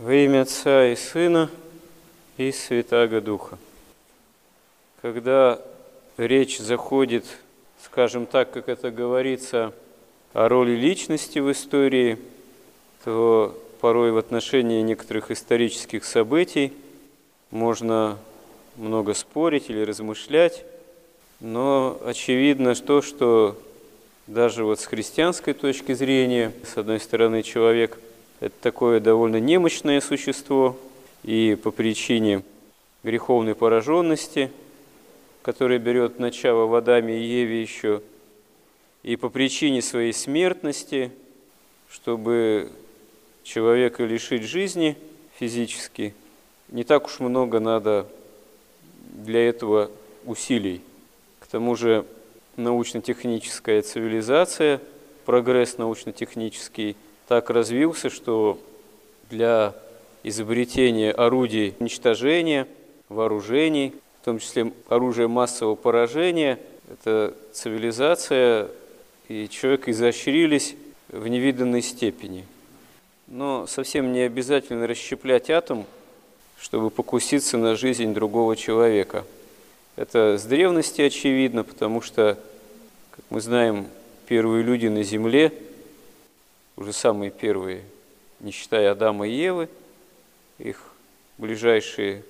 Во имя Отца и Сына и Святаго Духа. Когда речь заходит, скажем так, как это говорится, о роли личности в истории, то порой в отношении некоторых исторических событий можно много спорить или размышлять, но очевидно то, что даже вот с христианской точки зрения, с одной стороны, человек – это такое довольно немощное существо, и по причине греховной пораженности, которая берет начало в Адаме и Еве еще, и по причине своей смертности, чтобы человека лишить жизни физически, не так уж много надо для этого усилий. К тому же научно-техническая цивилизация, прогресс научно-технический – так развился, что для изобретения орудий уничтожения, вооружений, в том числе оружия массового поражения, эта цивилизация и человек изощрились в невиданной степени. Но совсем не обязательно расщеплять атом, чтобы покуситься на жизнь другого человека. Это с древности очевидно, потому что, как мы знаем, первые люди на Земле – уже самые первые, не считая Адама и Евы, их ближайшие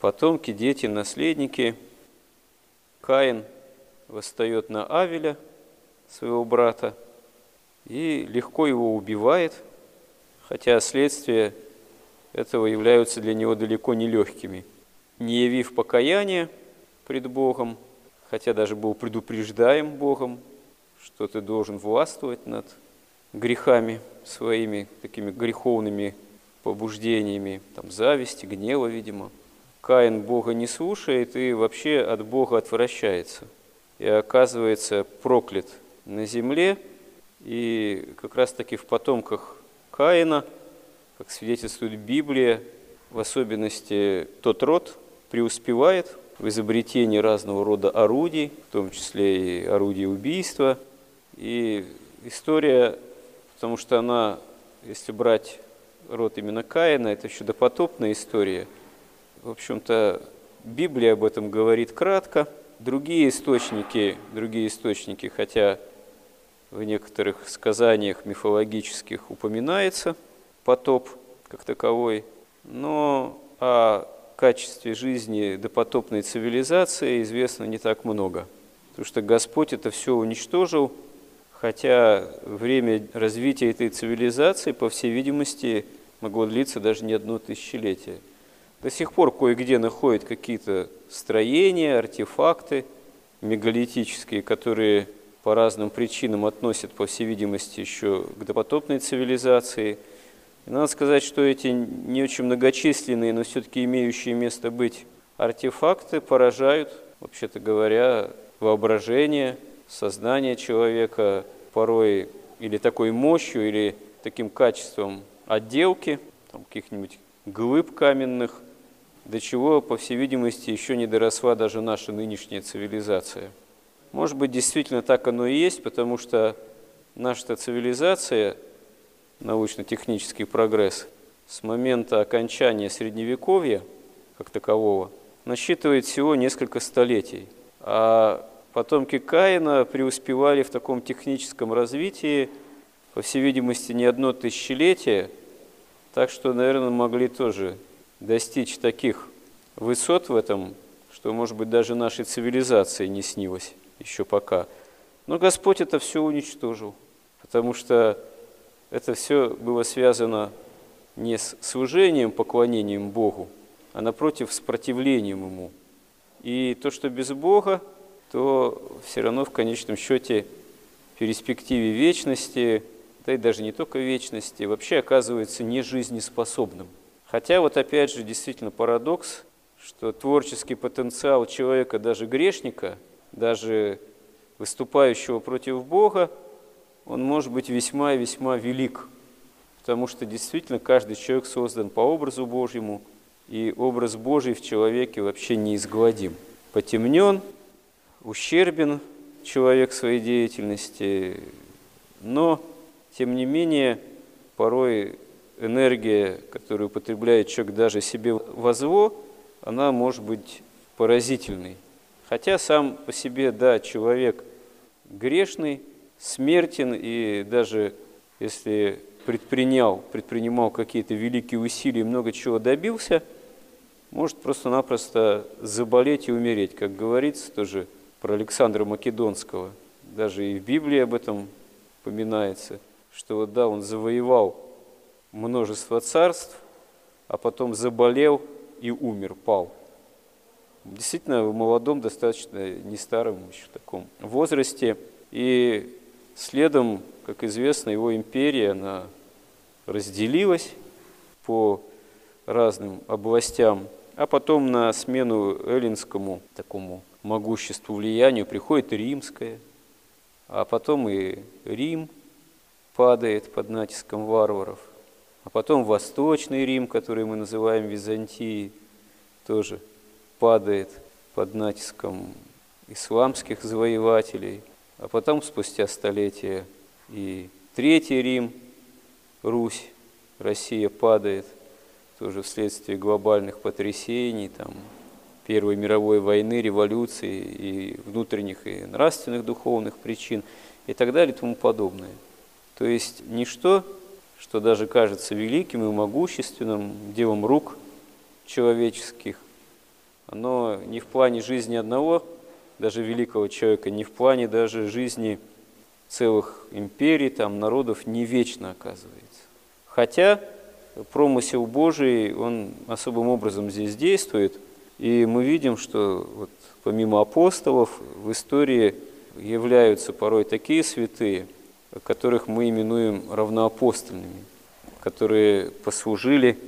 потомки, дети, наследники. Каин восстает на Авеля, своего брата, и легко его убивает, хотя следствия этого являются для него далеко не легкими. Не явив покаяния пред Богом, хотя даже был предупреждаем Богом, что ты должен властвовать над грехами своими, такими греховными побуждениями, там, зависти, гнева, видимо. Каин Бога не слушает и вообще от Бога отвращается. И оказывается проклят на земле, и как раз-таки в потомках Каина, как свидетельствует Библия, в особенности тот род преуспевает в изобретении разного рода орудий, в том числе и орудий убийства. И история потому что она, если брать род именно Каина, это еще допотопная история. В общем-то, Библия об этом говорит кратко. Другие источники, другие источники, хотя в некоторых сказаниях мифологических упоминается потоп как таковой, но о качестве жизни допотопной цивилизации известно не так много. Потому что Господь это все уничтожил – хотя время развития этой цивилизации, по всей видимости, могло длиться даже не одно тысячелетие. До сих пор кое-где находят какие-то строения, артефакты мегалитические, которые по разным причинам относят, по всей видимости, еще к допотопной цивилизации. И надо сказать, что эти не очень многочисленные, но все-таки имеющие место быть артефакты поражают, вообще-то говоря, воображение – сознание человека порой или такой мощью, или таким качеством отделки, каких-нибудь глыб каменных, до чего, по всей видимости, еще не доросла даже наша нынешняя цивилизация. Может быть, действительно так оно и есть, потому что наша цивилизация, научно-технический прогресс, с момента окончания Средневековья, как такового, насчитывает всего несколько столетий. А потомки Каина преуспевали в таком техническом развитии, по всей видимости, не одно тысячелетие, так что, наверное, могли тоже достичь таких высот в этом, что, может быть, даже нашей цивилизации не снилось еще пока. Но Господь это все уничтожил, потому что это все было связано не с служением, поклонением Богу, а напротив, с противлением Ему. И то, что без Бога – то все равно в конечном счете в перспективе вечности, да и даже не только вечности, вообще оказывается не жизнеспособным. Хотя вот опять же действительно парадокс, что творческий потенциал человека, даже грешника, даже выступающего против Бога, он может быть весьма и весьма велик, потому что действительно каждый человек создан по образу Божьему, и образ Божий в человеке вообще неизгладим. Потемнен, ущербен человек своей деятельности, но, тем не менее, порой энергия, которую употребляет человек даже себе во зло, она может быть поразительной. Хотя сам по себе, да, человек грешный, смертен, и даже если предпринял, предпринимал какие-то великие усилия много чего добился, может просто-напросто заболеть и умереть, как говорится тоже про Александра Македонского. Даже и в Библии об этом упоминается, что вот да, он завоевал множество царств, а потом заболел и умер, пал. Действительно, в молодом, достаточно не старом еще таком возрасте. И следом, как известно, его империя, она разделилась по разным областям, а потом на смену эллинскому такому могуществу, влиянию приходит римское, а потом и Рим падает под натиском варваров, а потом Восточный Рим, который мы называем Византией, тоже падает под натиском исламских завоевателей, а потом спустя столетия и Третий Рим, Русь, Россия падает тоже вследствие глобальных потрясений, там, Первой мировой войны, революции и внутренних и нравственных духовных причин и так далее и тому подобное. То есть ничто, что даже кажется великим и могущественным делом рук человеческих, оно не в плане жизни одного, даже великого человека, не в плане даже жизни целых империй, там, народов не вечно оказывается. Хотя промысел Божий, он особым образом здесь действует – и мы видим, что вот помимо апостолов в истории являются порой такие святые, которых мы именуем равноапостольными, которые послужили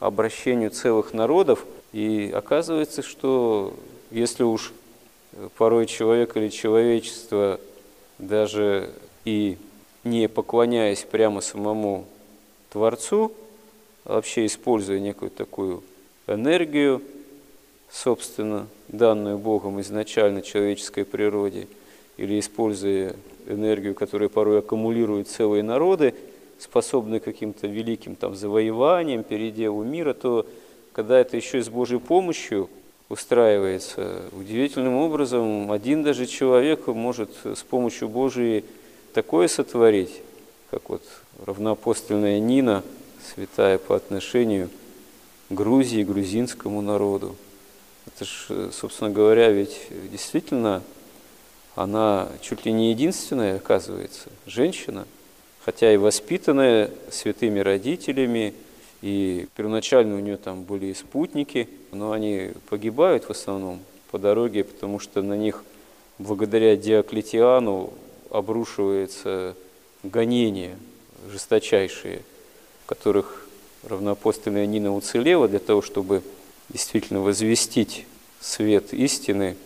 обращению целых народов. И оказывается, что если уж порой человек или человечество даже и не поклоняясь прямо самому Творцу, вообще используя некую такую энергию, собственно, данную Богом изначально человеческой природе, или используя энергию, которую порой аккумулируют целые народы, способны каким-то великим там, завоеванием, переделу мира, то когда это еще и с Божьей помощью устраивается, удивительным образом один даже человек может с помощью Божией такое сотворить, как вот равноапостольная Нина, святая по отношению к Грузии, грузинскому народу. Это же, собственно говоря, ведь действительно она чуть ли не единственная, оказывается, женщина, хотя и воспитанная святыми родителями, и первоначально у нее там были и спутники, но они погибают в основном по дороге, потому что на них благодаря Диоклетиану обрушивается гонения жесточайшие, в которых равноапостольная Нина уцелела для того, чтобы действительно возвестить свет истины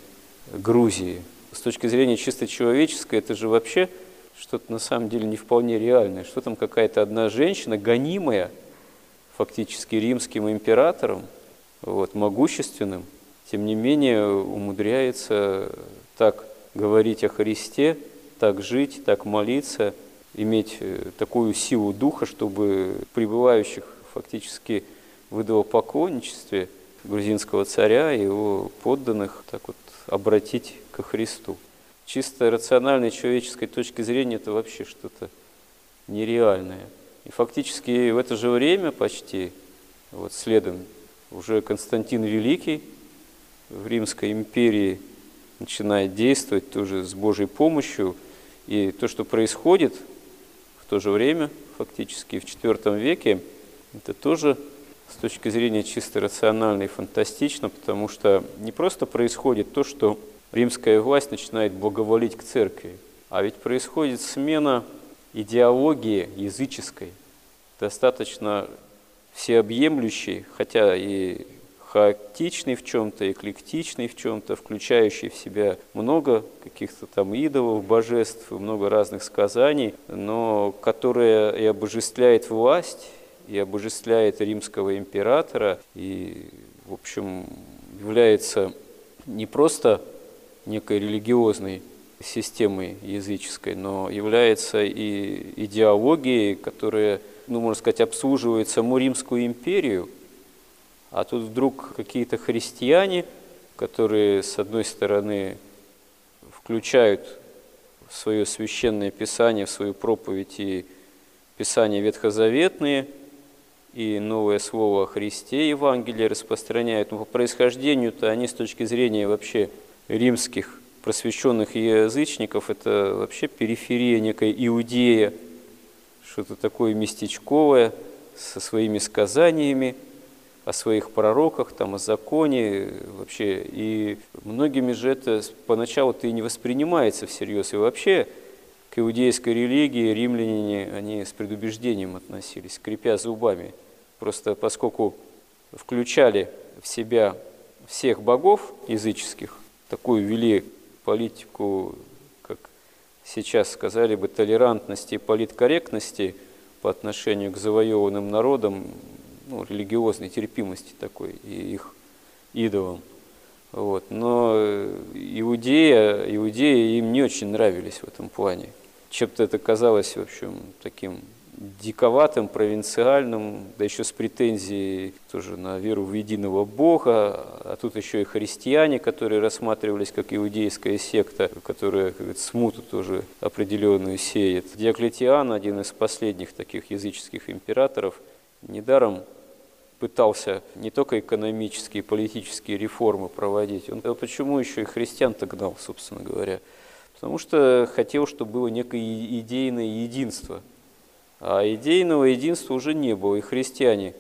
Грузии. С точки зрения чисто человеческой, это же вообще что-то на самом деле не вполне реальное. Что там какая-то одна женщина, гонимая фактически римским императором, вот, могущественным, тем не менее умудряется так говорить о Христе, так жить, так молиться, иметь э, такую силу духа, чтобы пребывающих фактически в идолопоклонничестве – грузинского царя и его подданных так вот обратить ко Христу. Чисто рациональной человеческой точки зрения это вообще что-то нереальное. И фактически в это же время почти, вот следом, уже Константин Великий в Римской империи начинает действовать тоже с Божьей помощью. И то, что происходит в то же время, фактически в IV веке, это тоже с точки зрения чисто рациональной фантастично, потому что не просто происходит то, что римская власть начинает благоволить к церкви, а ведь происходит смена идеологии языческой, достаточно всеобъемлющей, хотя и хаотичный в чем-то, эклектичный в чем-то, включающий в себя много каких-то там идолов, божеств, много разных сказаний, но которая и обожествляет власть, и обожествляет римского императора, и, в общем, является не просто некой религиозной системой языческой, но является и идеологией, которая ну, можно сказать, обслуживает саму Римскую империю, а тут вдруг какие-то христиане, которые, с одной стороны, включают в свое священное писание, в свою проповедь и писания ветхозаветные, и новое слово о Христе Евангелие распространяют. Но по происхождению-то они с точки зрения вообще римских просвещенных язычников, это вообще периферия, некая иудея, что-то такое местечковое, со своими сказаниями о своих пророках, там, о законе вообще. И многими же это поначалу-то и не воспринимается всерьез. И вообще иудейской религии римляне, они с предубеждением относились, скрипя зубами. Просто поскольку включали в себя всех богов языческих, такую вели политику, как сейчас сказали бы, толерантности и политкорректности по отношению к завоеванным народам, ну, религиозной терпимости такой и их идолам. Вот. Но иудея, иудеи им не очень нравились в этом плане. Чем-то это казалось, в общем, таким диковатым, провинциальным, да еще с претензией тоже на веру в единого Бога, а тут еще и христиане, которые рассматривались как иудейская секта, которая как говорится, смуту тоже определенную сеет. Диоклетиан, один из последних таких языческих императоров, недаром пытался не только экономические, политические реформы проводить, он почему еще и христиан-то гнал, собственно говоря? Потому что хотел, чтобы было некое идейное единство – а идейного единства уже не было, и христиане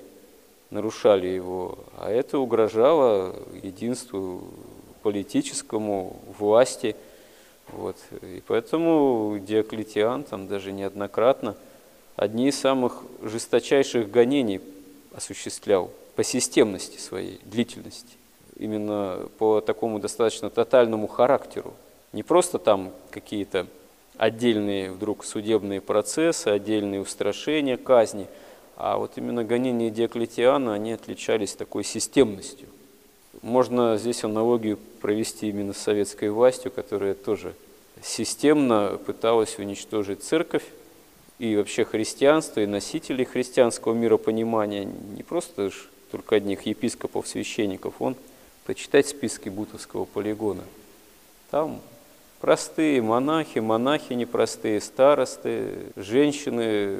нарушали его. А это угрожало единству политическому, власти. Вот. И поэтому Диоклетиан там даже неоднократно одни из самых жесточайших гонений осуществлял по системности своей, длительности. Именно по такому достаточно тотальному характеру. Не просто там какие-то отдельные вдруг судебные процессы, отдельные устрашения, казни. А вот именно гонения Диоклетиана, они отличались такой системностью. Можно здесь аналогию провести именно с советской властью, которая тоже системно пыталась уничтожить церковь и вообще христианство, и носителей христианского миропонимания, не просто только одних епископов, священников, он почитать списки Бутовского полигона. Там Простые монахи, монахи непростые, старосты, женщины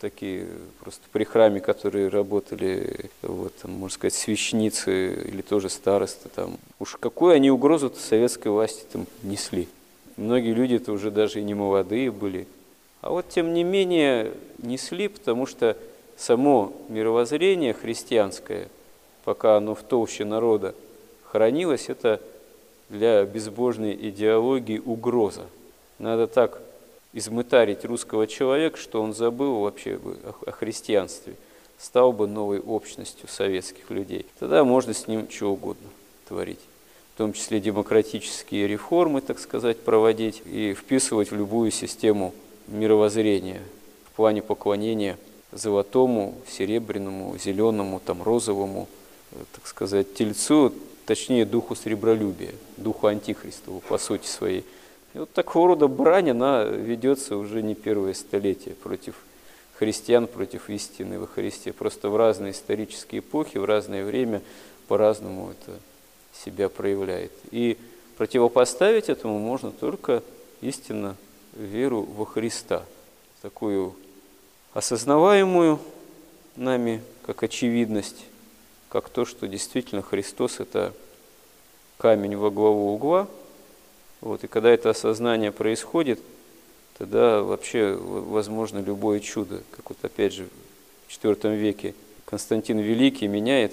такие просто при храме, которые работали, вот, там, можно сказать, священницы или тоже старосты. Там. Уж какую они угрозу советской власти там несли. Многие люди это уже даже и не молодые были. А вот тем не менее несли, потому что само мировоззрение христианское, пока оно в толще народа хранилось, это для безбожной идеологии угроза. Надо так измытарить русского человека, что он забыл вообще о христианстве, стал бы новой общностью советских людей. Тогда можно с ним что угодно творить в том числе демократические реформы, так сказать, проводить и вписывать в любую систему мировоззрения в плане поклонения золотому, серебряному, зеленому, там, розовому, э, так сказать, тельцу, точнее духу сребролюбия, духу антихристову по сути своей. И вот такого рода брань, она ведется уже не первое столетие против христиан, против истины во Христе. Просто в разные исторические эпохи, в разное время по-разному это себя проявляет. И противопоставить этому можно только истинно веру во Христа, такую осознаваемую нами как очевидность, как то, что действительно Христос – это камень во главу угла. Вот, и когда это осознание происходит, тогда вообще возможно любое чудо. Как вот опять же в IV веке Константин Великий меняет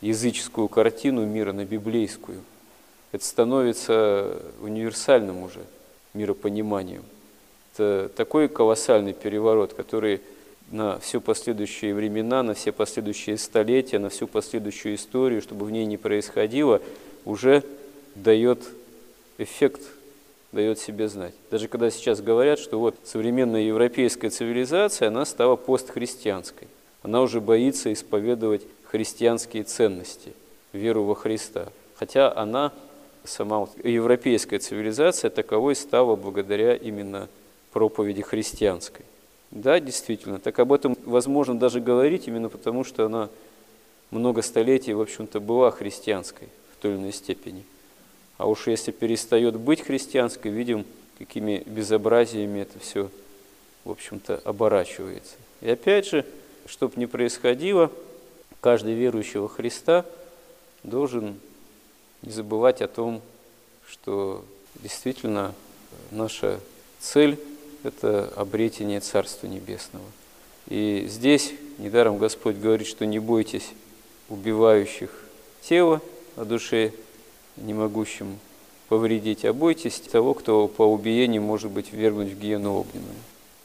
языческую картину мира на библейскую. Это становится универсальным уже миропониманием. Это такой колоссальный переворот, который на все последующие времена, на все последующие столетия, на всю последующую историю, чтобы в ней не происходило, уже дает эффект, дает себе знать. Даже когда сейчас говорят, что вот современная европейская цивилизация, она стала постхристианской. Она уже боится исповедовать христианские ценности, веру во Христа. Хотя она, сама европейская цивилизация, таковой стала благодаря именно проповеди христианской Да, действительно. Так об этом возможно даже говорить, именно потому что она много столетий, в общем-то, была христианской в той или иной степени. А уж если перестает быть христианской, видим, какими безобразиями это все, в общем-то, оборачивается. И опять же, чтобы не происходило, каждый верующий во Христа должен не забывать о том, что действительно наша цель – это обретение Царства Небесного. И здесь недаром Господь говорит, что не бойтесь убивающих тело, а душе не могущим повредить, а бойтесь того, кто по убиению может быть ввергнут в гиену огненную.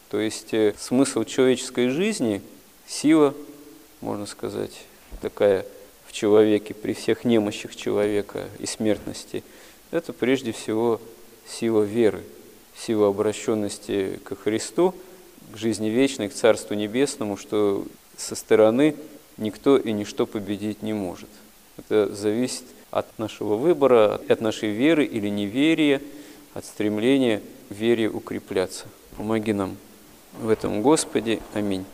То есть э, смысл человеческой жизни, сила, можно сказать, такая в человеке, при всех немощах человека и смертности, это прежде всего сила веры, сила обращенности к Христу, к жизни вечной, к Царству Небесному, что со стороны никто и ничто победить не может. Это зависит от нашего выбора, от нашей веры или неверия, от стремления вере укрепляться. Помоги нам в этом, Господи. Аминь.